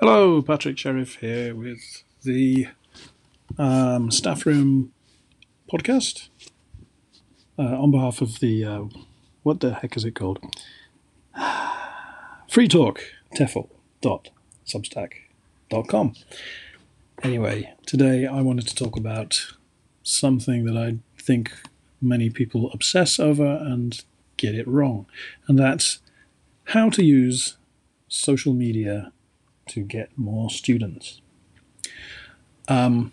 Hello, Patrick Sherriff here with the um, Staffroom podcast uh, on behalf of the, uh, what the heck is it called? Free Talk, tefl.substack.com. Anyway, today I wanted to talk about something that I think many people obsess over and get it wrong, and that's how to use social media to get more students. Um,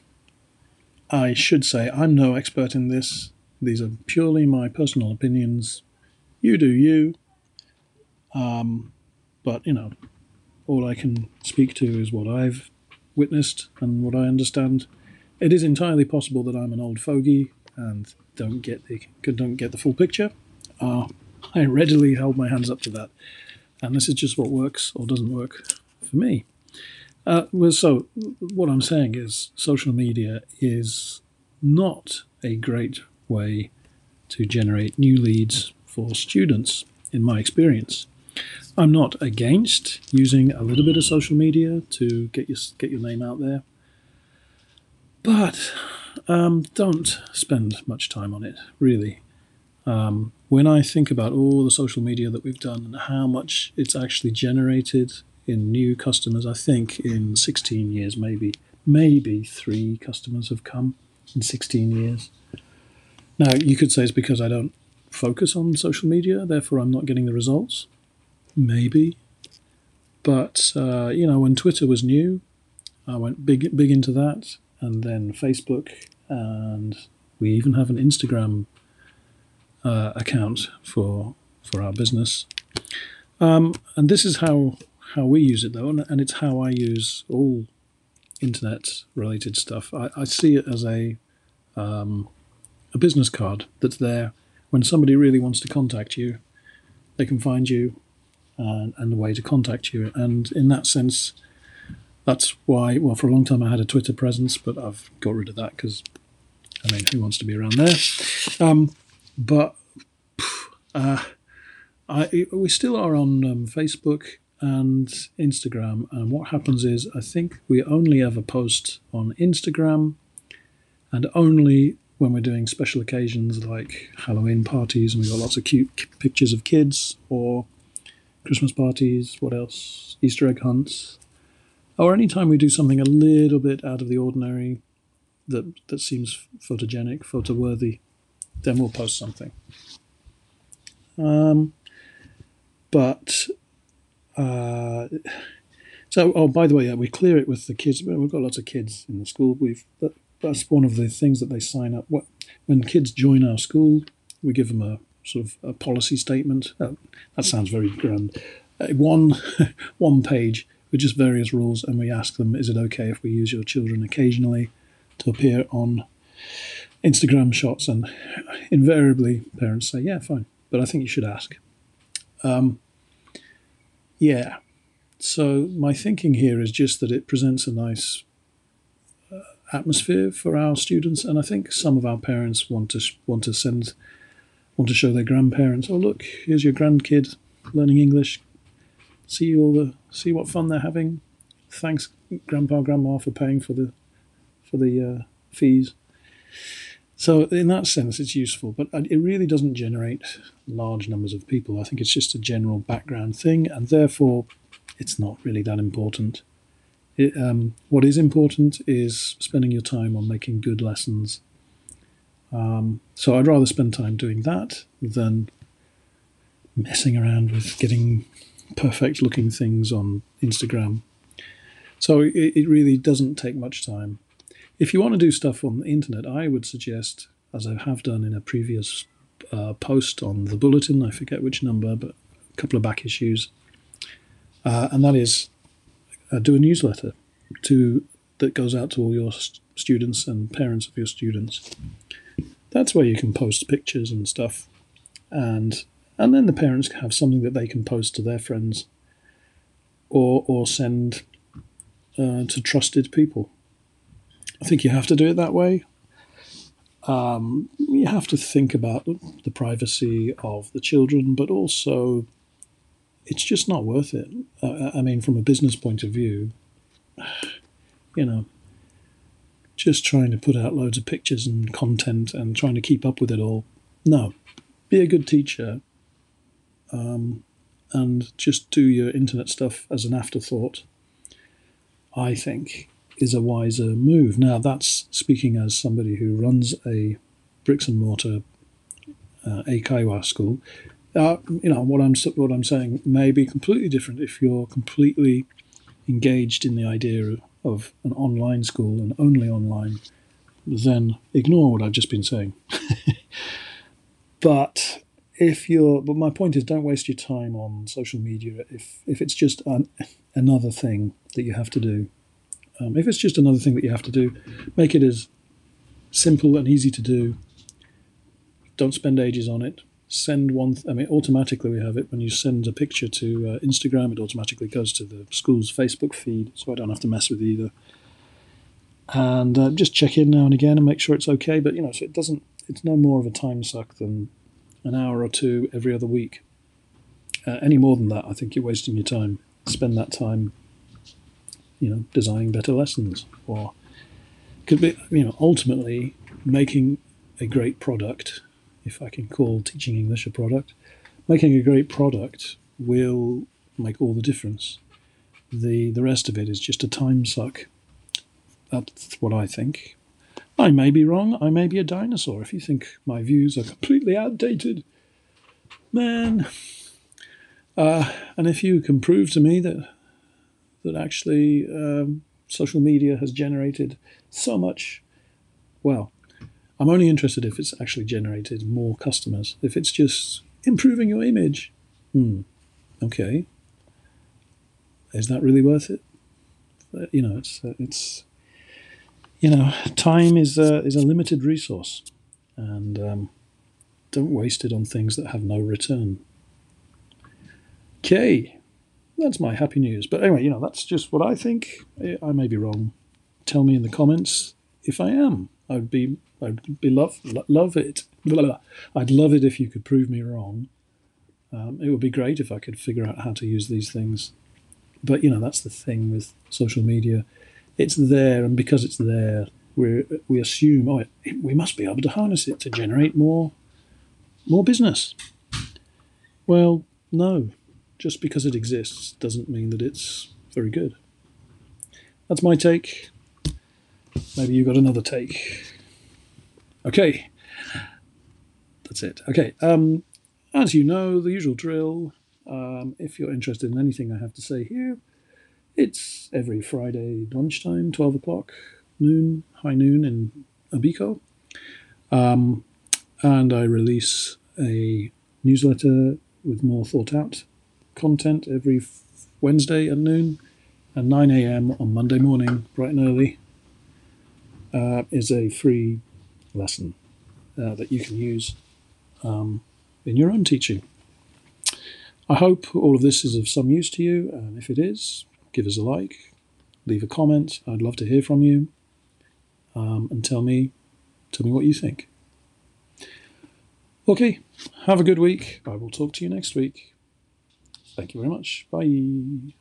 I should say I'm no expert in this. These are purely my personal opinions. You do you. Um, but, you know, all I can speak to is what I've witnessed and what I understand. It is entirely possible that I'm an old fogey and don't get the don't get the full picture. Uh, I readily hold my hands up to that, and this is just what works or doesn't work for me. Uh, well, so what I'm saying is, social media is not a great way to generate new leads for students, in my experience. I'm not against using a little bit of social media to get your get your name out there, but um, don't spend much time on it. Really, um, when I think about all the social media that we've done and how much it's actually generated in new customers, I think in 16 years, maybe maybe three customers have come in 16 years. Now you could say it's because I don't focus on social media, therefore I'm not getting the results. Maybe, but uh, you know, when Twitter was new, I went big big into that, and then Facebook, and we even have an Instagram uh, account for for our business. Um, and this is how how we use it though, and, it's how I use all internet related stuff. I, I see it as a um, a business card that's there when somebody really wants to contact you. They can find you and, and the way to contact you. And in that sense, that's why. Well, for a long time I had a Twitter presence, but I've got rid of that because I mean, who wants to be around there? Um, but uh, I, we still are on um, Facebook and Instagram. And what happens is, I think we only ever post on Instagram and only when we're doing special occasions like Halloween parties and we've got lots of cute pictures of kids or Christmas parties, what else? Easter egg hunts. Or anytime we do something a little bit out of the ordinary that, that seems photogenic, photo worthy, then we'll post something. Um, but uh, so, oh, by the way, yeah, we clear it with the kids. We've got lots of kids in the school. We've that, that's one of the things that they sign up. When kids join our school, we give them a sort of a policy statement. Uh, that sounds very grand. Uh, one one page with just various rules, and we ask them: Is it okay if we use your children occasionally to appear on Instagram shots? And invariably, parents say, "Yeah, fine," but I think you should ask. Um, yeah. So my thinking here is just that it presents a nice uh, atmosphere for our students, and I think some of our parents want to want to send want to show their grandparents, oh look, here's your grandkid learning English. See all the see what fun they're having. Thanks, grandpa, grandma, for paying for the for the uh, fees. So in that sense, it's useful, but it really doesn't generate large numbers of people. I think it's just a general background thing, and therefore, it's not really that important. It, um, what is important is spending your time on making good lessons. Um, so I'd rather spend time doing that than messing around with getting perfect looking things on Instagram. So it, it really doesn't take much time. If you want to do stuff on the internet, I would suggest, as I have done in a previous uh, post on the bulletin, I forget which number, but a couple of back issues, uh, and that is uh, do a newsletter to that goes out to all your st- students and parents of your students. That's where you can post pictures and stuff, and and then the parents have something that they can post to their friends, or or send uh, to trusted people. I think you have to do it that way. Um, you have to think about the privacy of the children, but also it's just not worth it. Uh, I mean, from a business point of view, you know, just trying to put out loads of pictures and content and trying to keep up with it all. No, be a good teacher um, and just do your internet stuff as an afterthought, I think, is a wiser move. Now, that's speaking as somebody who runs a bricks and mortar uh, Eikaiwa school. Uh, you know what I'm what I'm saying may be completely different if you're completely engaged in the idea of an online school and only online. Then ignore what I've just been saying. but if you're, but my point is, don't waste your time on social media if if it's just an, another thing that you have to do. Um, if it's just another thing that you have to do, make it as simple and easy to do. Don't spend ages on it. Send one. Th- I mean, automatically we have it when you send a picture to uh, Instagram. It automatically goes to the school's Facebook feed, so I don't have to mess with either. And uh, just check in now and again and make sure it's okay. But you know, so it doesn't. It's no more of a time suck than an hour or two every other week. Uh, any more than that, I think you're wasting your time. Spend that time, you know, designing better lessons, or could be, you know, ultimately making a great product. If I can call teaching English a product, making a great product will make all the difference. The the rest of it is just a time suck. That's what I think. I may be wrong. I may be a dinosaur. If you think my views are completely outdated, man. Uh, and if you can prove to me that that actually um, social media has generated so much, well, I'm only interested if it's actually generated more customers. If it's just improving your image, hmm, okay, is that really worth it? Uh, you know, it's uh, it's you know, time is a, is a limited resource, and um, don't waste it on things that have no return. Okay, that's my happy news. But anyway, you know, that's just what I think. I may be wrong. Tell me in the comments if I am. I'd be, I'd be love, love it. I'd love it if you could prove me wrong. Um, it would be great if I could figure out how to use these things. But you know, that's the thing with social media it's there, and because it's there, we we assume oh, it, we must be able to harness it to generate more more business. Well, no, just because it exists doesn't mean that it's very good. That's my take. Maybe you got another take. Okay, that's it. Okay, um, as you know, the usual drill. Um, if you're interested in anything I have to say here, it's every Friday lunchtime, 12 o'clock, noon, high noon in Abiko. Um, and I release a newsletter with more thought out content every Wednesday at noon and 9 a.m. on Monday morning, bright and early, uh, is a free lesson uh, that you can use um, in your own teaching. I hope all of this is of some use to you, and if it is, give us a like, leave a comment. I'd love to hear from you, um, and tell me, tell me what you think. Okay, have a good week. I will talk to you next week. Thank you very much. Bye.